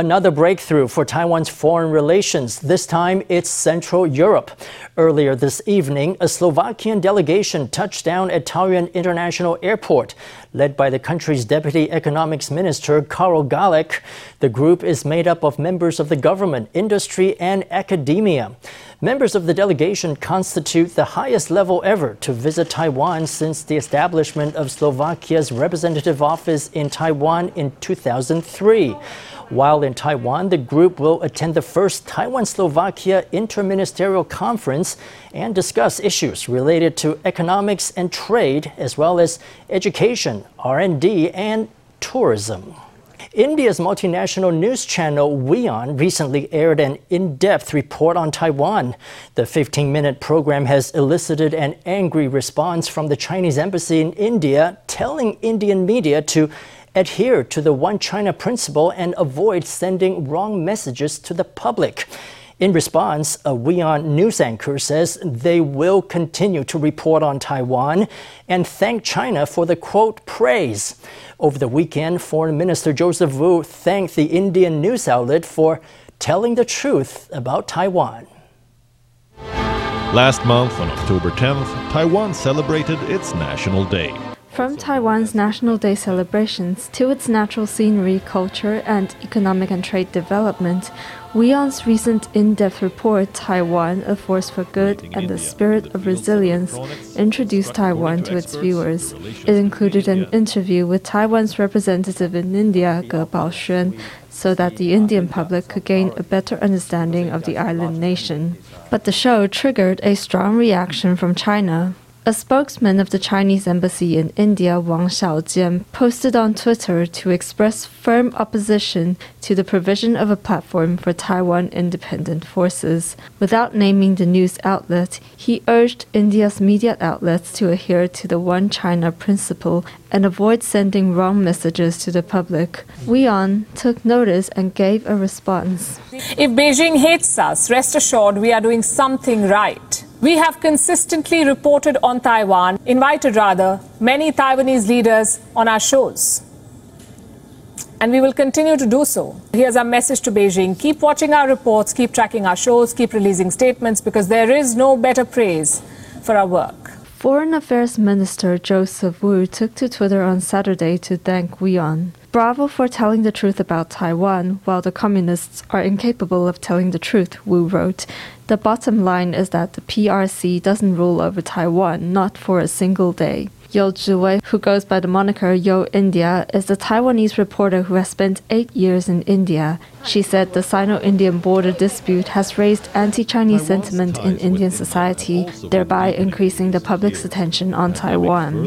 Another breakthrough for Taiwan's foreign relations. This time it's Central Europe. Earlier this evening, a Slovakian delegation touched down at Taoyuan International Airport, led by the country's Deputy Economics Minister Karol Galek. The group is made up of members of the government, industry, and academia. Members of the delegation constitute the highest level ever to visit Taiwan since the establishment of Slovakia's representative office in Taiwan in 2003. While in Taiwan, the group will attend the first Taiwan-Slovakia Interministerial Conference and discuss issues related to economics and trade, as well as education, R&D, and tourism. India's multinational news channel WION recently aired an in depth report on Taiwan. The 15 minute program has elicited an angry response from the Chinese embassy in India, telling Indian media to adhere to the One China principle and avoid sending wrong messages to the public. In response, a WION news anchor says they will continue to report on Taiwan and thank China for the quote praise. Over the weekend, Foreign Minister Joseph Wu thanked the Indian news outlet for telling the truth about Taiwan. Last month, on October 10th, Taiwan celebrated its National Day. From Taiwan's National Day celebrations to its natural scenery, culture, and economic and trade development, WION's recent in depth report, Taiwan, A Force for Good and the Spirit of Resilience, introduced Taiwan to its viewers. It included an interview with Taiwan's representative in India, Ge Baoxuan, so that the Indian public could gain a better understanding of the island nation. But the show triggered a strong reaction from China. A spokesman of the Chinese embassy in India, Wang Xiaojian, posted on Twitter to express firm opposition to the provision of a platform for Taiwan independent forces. Without naming the news outlet, he urged India's media outlets to adhere to the One China principle and avoid sending wrong messages to the public. WION took notice and gave a response. If Beijing hates us, rest assured we are doing something right. We have consistently reported on Taiwan, invited rather, many Taiwanese leaders on our shows. And we will continue to do so. Here's our message to Beijing keep watching our reports, keep tracking our shows, keep releasing statements, because there is no better praise for our work. Foreign Affairs Minister Joseph Wu took to Twitter on Saturday to thank WION. Bravo for telling the truth about Taiwan, while the communists are incapable of telling the truth, Wu wrote. The bottom line is that the PRC doesn't rule over Taiwan, not for a single day. Yo Zhiwei, who goes by the moniker Yo India, is a Taiwanese reporter who has spent eight years in India. She said the Sino Indian border dispute has raised anti Chinese sentiment in Indian society, thereby increasing the public's attention on Taiwan.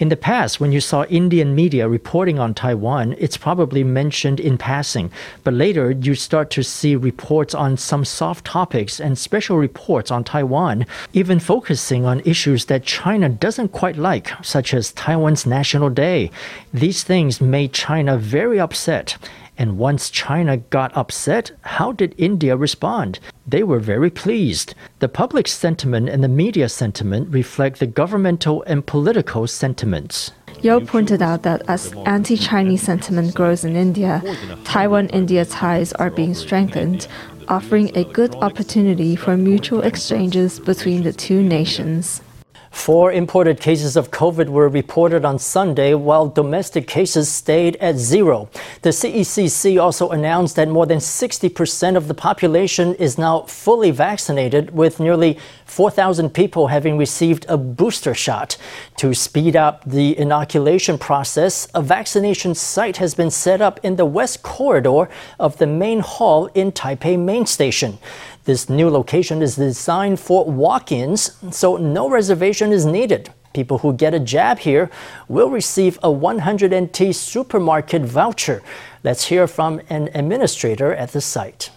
In the past, when you saw Indian media reporting on Taiwan, it's probably mentioned in passing. But later, you start to see reports on some soft topics and special reports on Taiwan, even focusing on issues that China doesn't quite like, such as Taiwan's National Day. These things made China very upset. And once China got upset, how did India respond? They were very pleased. The public sentiment and the media sentiment reflect the governmental and political sentiments. Yo pointed out that as anti Chinese sentiment grows in India, Taiwan India ties are being strengthened, offering a good opportunity for mutual exchanges between the two nations. Four imported cases of COVID were reported on Sunday, while domestic cases stayed at zero. The CECC also announced that more than 60% of the population is now fully vaccinated, with nearly 4,000 people having received a booster shot. To speed up the inoculation process, a vaccination site has been set up in the west corridor of the main hall in Taipei Main Station. This new location is designed for walk ins, so no reservation is needed. People who get a jab here will receive a 100 NT supermarket voucher. Let's hear from an administrator at the site.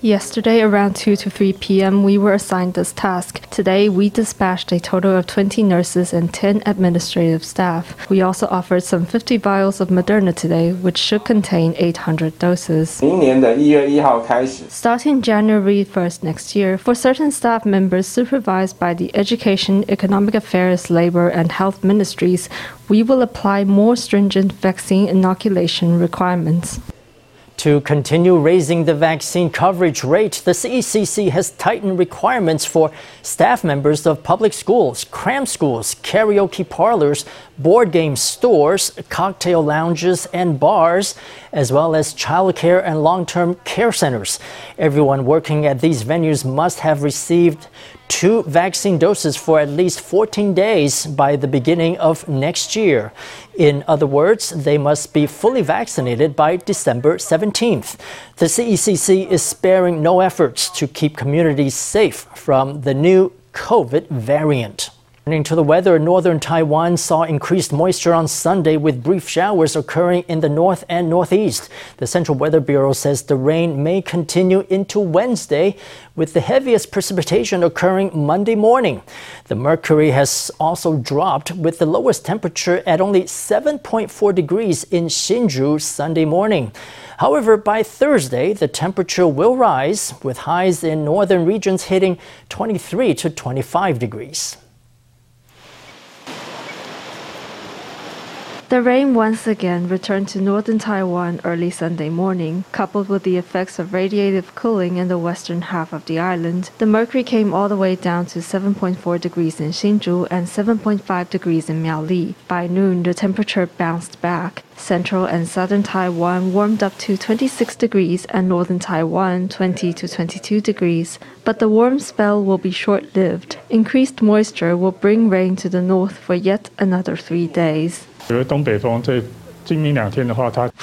Yesterday, around 2 to 3 p.m., we were assigned this task. Today, we dispatched a total of 20 nurses and 10 administrative staff. We also offered some 50 vials of Moderna today, which should contain 800 doses. Starting January 1st next year, for certain staff members supervised by the Education, Economic Affairs, Labor, and Health ministries, we will apply more stringent vaccine inoculation requirements. To continue raising the vaccine coverage rate, the CECC has tightened requirements for staff members of public schools, cram schools, karaoke parlors, board game stores, cocktail lounges, and bars, as well as childcare and long term care centers. Everyone working at these venues must have received two vaccine doses for at least 14 days by the beginning of next year. In other words, they must be fully vaccinated by December 17th. The CECC is sparing no efforts to keep communities safe from the new COVID variant. Turning to the weather, northern Taiwan saw increased moisture on Sunday with brief showers occurring in the north and northeast. The Central Weather Bureau says the rain may continue into Wednesday, with the heaviest precipitation occurring Monday morning. The mercury has also dropped, with the lowest temperature at only 7.4 degrees in Hsinchu Sunday morning. However, by Thursday, the temperature will rise, with highs in northern regions hitting 23 to 25 degrees. The rain once again returned to northern Taiwan early Sunday morning, coupled with the effects of radiative cooling in the western half of the island. The mercury came all the way down to 7.4 degrees in Hsinchu and 7.5 degrees in Miaoli. By noon, the temperature bounced back. Central and southern Taiwan warmed up to 26 degrees and northern Taiwan 20 to 22 degrees. But the warm spell will be short lived. Increased moisture will bring rain to the north for yet another three days. For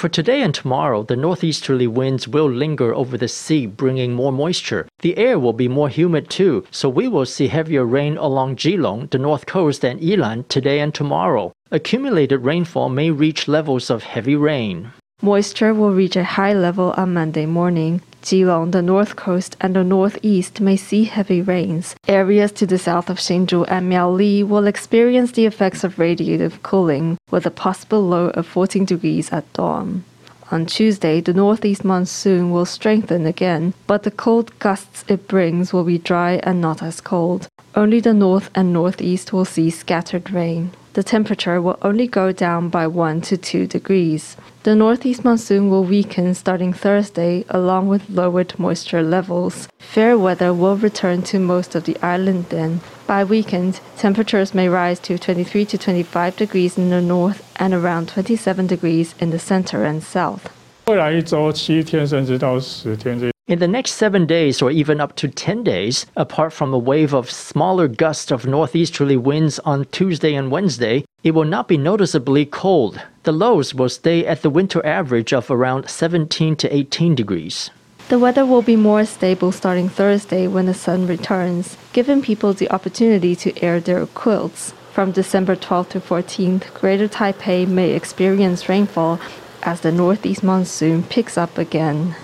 today and tomorrow, the northeasterly winds will linger over the sea, bringing more moisture. The air will be more humid too, so we will see heavier rain along Keelung, the north coast, and Yilan today and tomorrow. Accumulated rainfall may reach levels of heavy rain. Moisture will reach a high level on Monday morning. Keelung, the north coast, and the northeast may see heavy rains. Areas to the south of Hsinchu and Miaoli will experience the effects of radiative cooling, with a possible low of 14 degrees at dawn. On Tuesday, the northeast monsoon will strengthen again, but the cold gusts it brings will be dry and not as cold. Only the north and northeast will see scattered rain the temperature will only go down by 1 to 2 degrees. The northeast monsoon will weaken starting Thursday along with lowered moisture levels. Fair weather will return to most of the island then. By weekend, temperatures may rise to 23 to 25 degrees in the north and around 27 degrees in the center and south. 未来一周七天甚至到十天这 in the next seven days, or even up to 10 days, apart from a wave of smaller gusts of northeasterly winds on Tuesday and Wednesday, it will not be noticeably cold. The lows will stay at the winter average of around 17 to 18 degrees. The weather will be more stable starting Thursday when the sun returns, giving people the opportunity to air their quilts. From December 12th to 14th, Greater Taipei may experience rainfall as the northeast monsoon picks up again.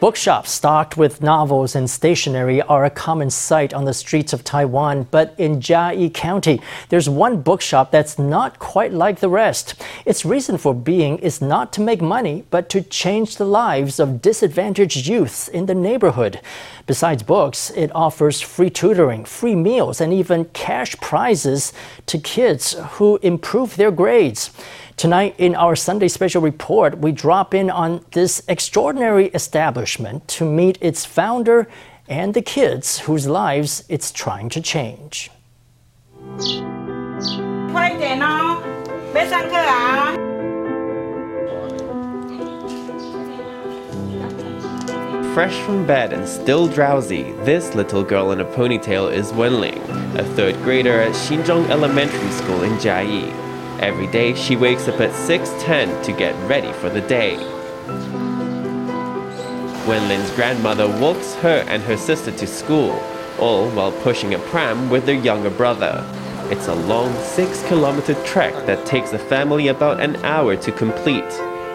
Bookshops stocked with novels and stationery are a common sight on the streets of Taiwan, but in Chiayi County, there's one bookshop that's not quite like the rest. Its reason for being is not to make money, but to change the lives of disadvantaged youths in the neighborhood. Besides books, it offers free tutoring, free meals, and even cash prizes to kids who improve their grades. Tonight, in our Sunday special report, we drop in on this extraordinary establishment to meet its founder and the kids whose lives it's trying to change. Fresh from bed and still drowsy, this little girl in a ponytail is Wenling, a third grader at Xinzhong Elementary School in Chiayi. Every day, she wakes up at 6.10 to get ready for the day. Wenling's grandmother walks her and her sister to school, all while pushing a pram with their younger brother. It's a long 6 kilometer trek that takes the family about an hour to complete.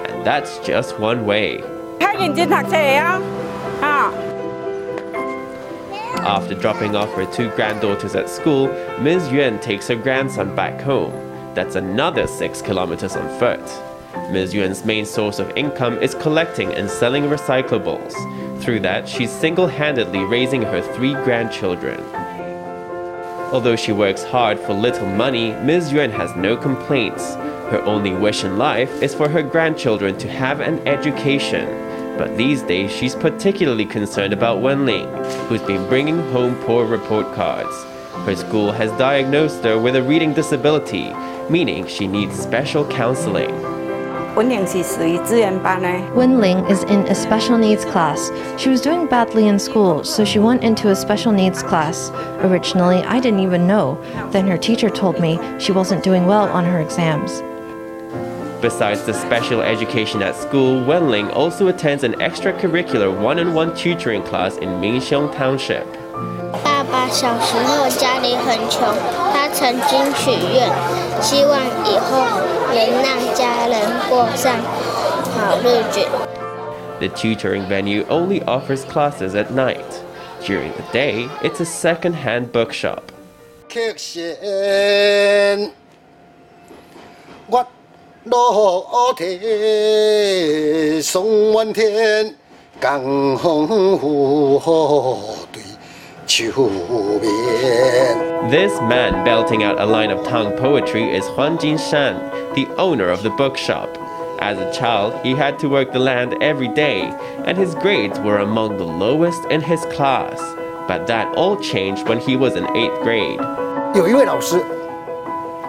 And that's just one way. After dropping off her two granddaughters at school, Ms. Yuan takes her grandson back home. That's another six kilometers on foot. Ms. Yuan's main source of income is collecting and selling recyclables. Through that, she's single handedly raising her three grandchildren. Although she works hard for little money, Ms. Yuan has no complaints. Her only wish in life is for her grandchildren to have an education. But these days, she's particularly concerned about Wenling, who's been bringing home poor report cards. Her school has diagnosed her with a reading disability, meaning she needs special counseling. Wenling is in a special needs class. She was doing badly in school, so she went into a special needs class. Originally, I didn't even know. Then her teacher told me she wasn't doing well on her exams. Besides the special education at school, Wenling also attends an extracurricular one-on-one tutoring class in Minxiong Township. 爸爸小时候家里很穷，他曾经许愿，希望以后能让家人过上好日子。The tutoring venue only offers classes at night. During the day, it's a second-hand bookshop. This man belting out a line of Tang poetry is Huang Jinshan, the owner of the bookshop. As a child, he had to work the land every day, and his grades were among the lowest in his class. But that all changed when he was in eighth grade. 有一位老师，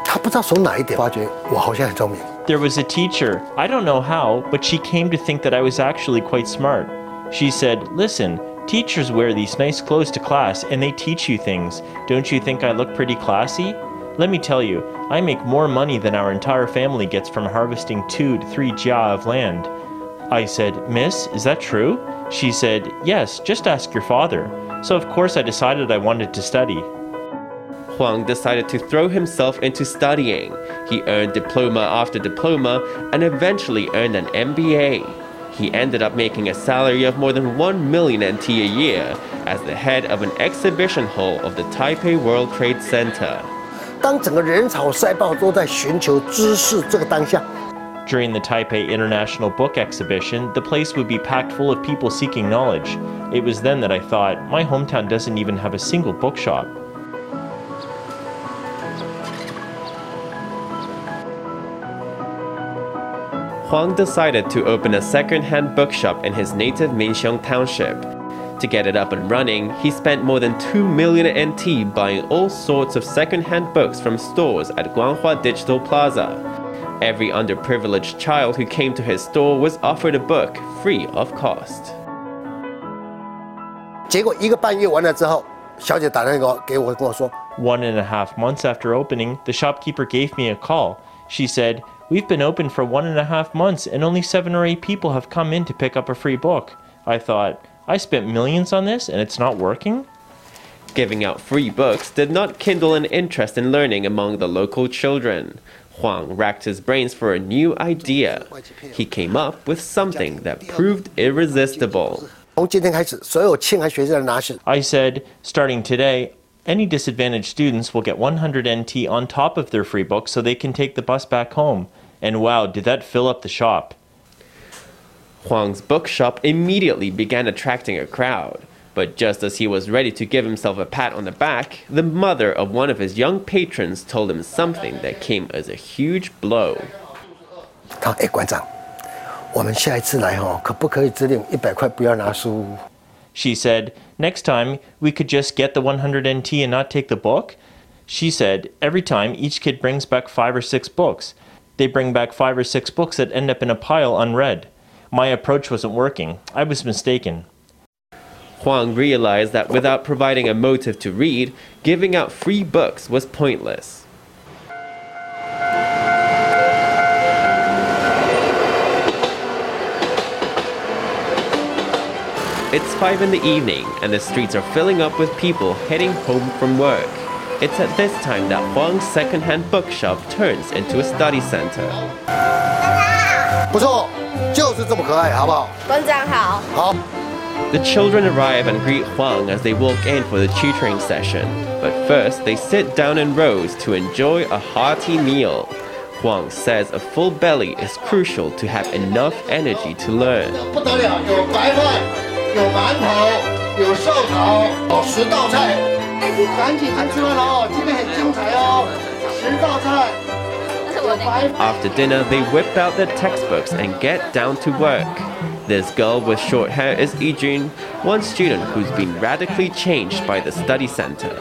他不知道从哪一点发觉我好像很聪明。There was a teacher, I don't know how, but she came to think that I was actually quite smart. She said, Listen, teachers wear these nice clothes to class and they teach you things. Don't you think I look pretty classy? Let me tell you, I make more money than our entire family gets from harvesting two to three jia of land. I said, Miss, is that true? She said, Yes, just ask your father. So, of course, I decided I wanted to study. Huang decided to throw himself into studying. He earned diploma after diploma and eventually earned an MBA. He ended up making a salary of more than 1 million NT a year as the head of an exhibition hall of the Taipei World Trade Center. During the Taipei International Book Exhibition, the place would be packed full of people seeking knowledge. It was then that I thought, my hometown doesn't even have a single bookshop. Huang decided to open a second-hand bookshop in his native Minxiong township. To get it up and running, he spent more than 2 million NT buying all sorts of second-hand books from stores at Guanghua Digital Plaza. Every underprivileged child who came to his store was offered a book free of cost. One and a half months after opening, the shopkeeper gave me a call. She said, We've been open for one and a half months and only seven or eight people have come in to pick up a free book. I thought, I spent millions on this and it's not working? Giving out free books did not kindle an interest in learning among the local children. Huang racked his brains for a new idea. He came up with something that proved irresistible. I said, starting today, any disadvantaged students will get 100 NT on top of their free book so they can take the bus back home. And wow, did that fill up the shop! Huang's bookshop immediately began attracting a crowd. But just as he was ready to give himself a pat on the back, the mother of one of his young patrons told him something that came as a huge blow. 哎，馆长，我们下一次来哦，可不可以指定一百块不要拿书？she said, Next time, we could just get the 100 NT and not take the book? She said, Every time, each kid brings back five or six books. They bring back five or six books that end up in a pile unread. My approach wasn't working. I was mistaken. Huang realized that without providing a motive to read, giving out free books was pointless. It's 5 in the evening, and the streets are filling up with people heading home from work. It's at this time that Huang's second-hand bookshop turns into a study center. 不错， 就是这么可爱，好不好？馆长好。好。The children arrive and greet Huang as they walk in for the tutoring session. But first, they sit down in rows to enjoy a hearty meal. Huang says a full belly is crucial to have enough energy to learn. 不得了，有白饭，有馒头，有寿桃，哦，十道菜。赶紧来吃饭喽，今天很精彩哦，十道菜。 After dinner, they whip out their textbooks and get down to work. This girl with short hair is Ijun, one student who's been radically changed by the study center.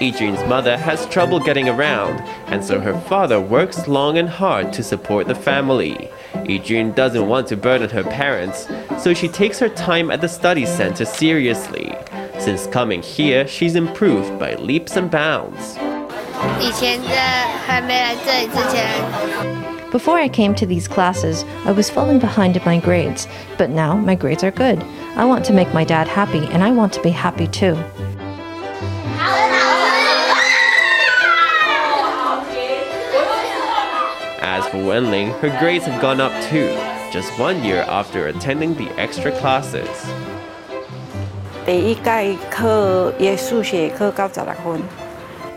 Ijun's mother has trouble getting around, and so her father works long and hard to support the family. Ijun doesn't want to burden her parents, so she takes her time at the study center seriously. Since coming here, she's improved by leaps and bounds. 以前在还没来这里之前， Before I came to these classes, I was falling behind in my grades, but now my grades are good. I want to make my dad happy, and I want to be happy too. for Wenling, her grades have gone up too, just one year after attending the extra classes. 第一届课嘅数学课九十六分。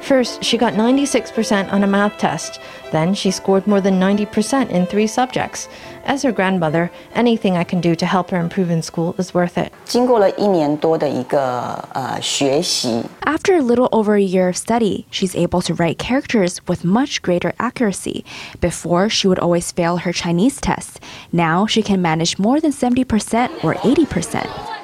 First, she got 96% on a math test. Then, she scored more than 90% in three subjects. As her grandmother, anything I can do to help her improve in school is worth it. 经过了一年多的一个呃学习， After a little over a year of study, she's able to write characters with much greater accuracy. Before, she would always fail her Chinese tests. Now, she can manage more than 70% or 80%.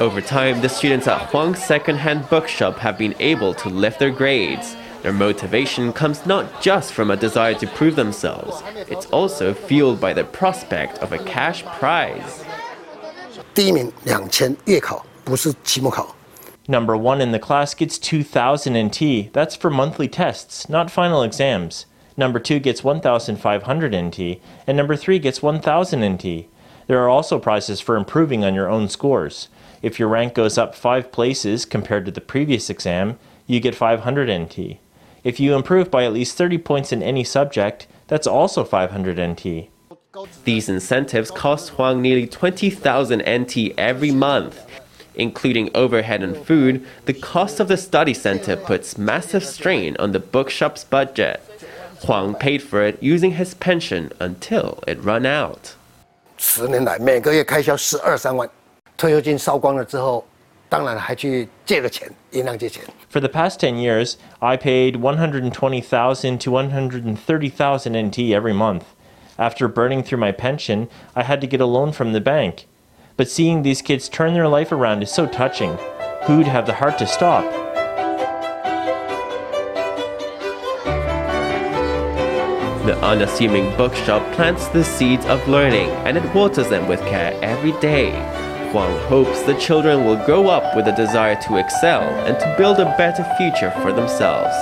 Over time, the students at Huang's secondhand bookshop have been able to lift their grades. Their motivation comes not just from a desire to prove themselves, it's also fueled by the prospect of a cash prize. 第一名两千月考，不是期末考。 Number one in the class gets 2,000 NT. That's for monthly tests, not final exams. Number two gets 1,500 NT, and number three gets 1,000 NT. There are also prizes for improving on your own scores. If your rank goes up five places compared to the previous exam, you get 500 NT. If you improve by at least 30 points in any subject, that's also 500 NT. These incentives cost Huang nearly 20,000 NT every month. Including overhead and food, the cost of the study center puts massive strain on the bookshop's budget. Huang paid for it using his pension until it ran out. 十年来每个月开销十二三万，退休金烧光了之后，当然还去借了钱，银行借钱。 For the past 10 years, I paid 120,000 to 130,000 NT every month. After burning through my pension, I had to get a loan from the bank. But seeing these kids turn their life around is so touching. Who'd have the heart to stop? The unassuming bookshop plants the seeds of learning and it waters them with care every day. Huang hopes the children will grow up with a desire to excel and to build a better future for themselves.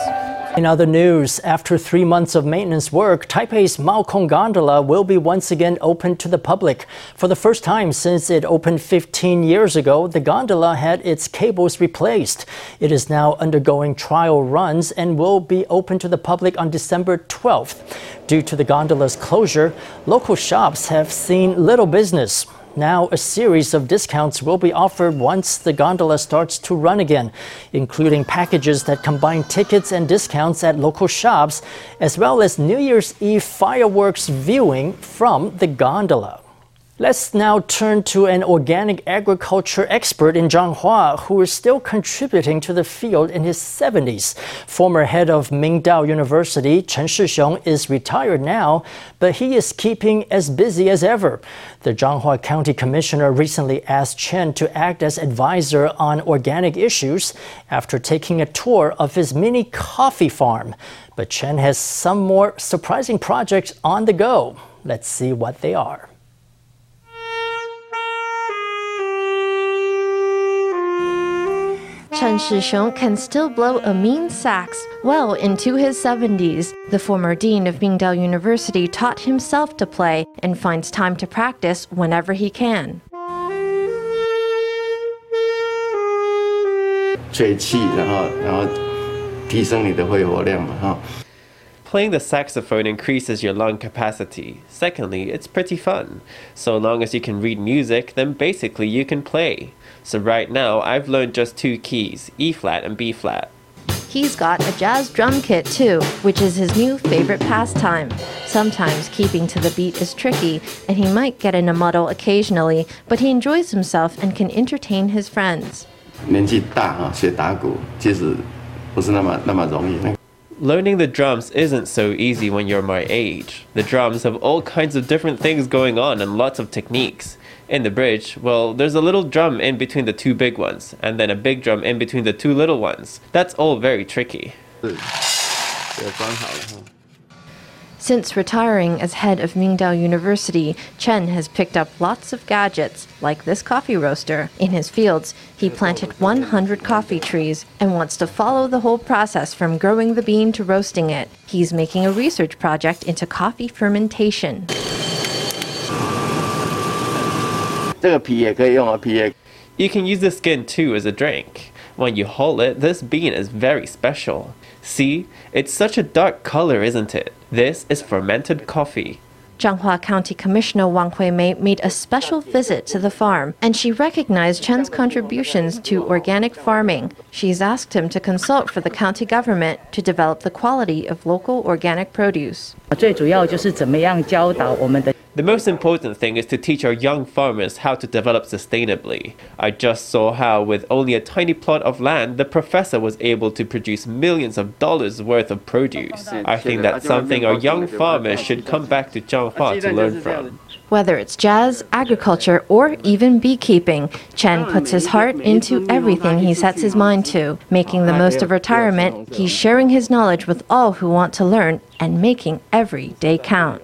In other news, after three months of maintenance work, Taipei's Maokong Gondola will be once again open to the public. For the first time since it opened 15 years ago, the gondola had its cables replaced. It is now undergoing trial runs and will be open to the public on December 12th. Due to the gondola's closure, local shops have seen little business. Now, a series of discounts will be offered once the gondola starts to run again, including packages that combine tickets and discounts at local shops, as well as New Year's Eve fireworks viewing from the gondola. Let's now turn to an organic agriculture expert in Changhua who is still contributing to the field in his 70s. Former head of Mingdao University, Chen Shixiong, is retired now, but he is keeping as busy as ever. The Changhua County Commissioner recently asked Chen to act as advisor on organic issues after taking a tour of his mini coffee farm. But Chen has some more surprising projects on the go. Let's see what they are. Chen Shixiong can still blow a mean sax well into his 70s. The former dean of Mingdao University taught himself to play and finds time to practice whenever he can playing the saxophone increases your lung capacity. Secondly, it's pretty fun. So long as you can read music, then basically you can play. So right now, I've learned just two keys E flat and B flat. He's got a jazz drum kit too, which is his new favorite pastime. Sometimes keeping to the beat is tricky, and he might get in a muddle occasionally, but he enjoys himself and can entertain his friends. 年纪大哈，学打鼓其实不是那么那么容易。 Learning the drums isn't so easy when you're my age. The drums have all kinds of different things going on and lots of techniques. In the bridge, well, there's a little drum in between the two big ones, and then a big drum in between the two little ones. That's all very tricky. 是，装好了哈。 Since retiring as head of Mingdao University, Chen has picked up lots of gadgets, like this coffee roaster. In his fields, he planted 100 coffee trees and wants to follow the whole process from growing the bean to roasting it. He's making a research project into coffee fermentation. 这个皮也可以用啊，皮也 You can use the skin too as a drink. When you hull it, this bean is very special. See, it's such a dark color, isn't it? This is fermented coffee. Zhanghua County Commissioner Wang Huimei made a special visit to the farm, and she recognized Chen's contributions to organic farming. She's asked him to consult for the county government to develop the quality of local organic produce. 最主要就是怎么样教导我们的 the most important thing is to teach our young farmers how to develop sustainably. I just saw how, with only a tiny plot of land, the professor was able to produce millions of dollars worth of produce. I think that's something our young farmers should come back to Changhua to learn from. Whether it's jazz, agriculture, or even beekeeping, Chen puts his heart into everything he sets his mind to. Making the most of retirement, he's sharing his knowledge with all who want to learn and making every day count.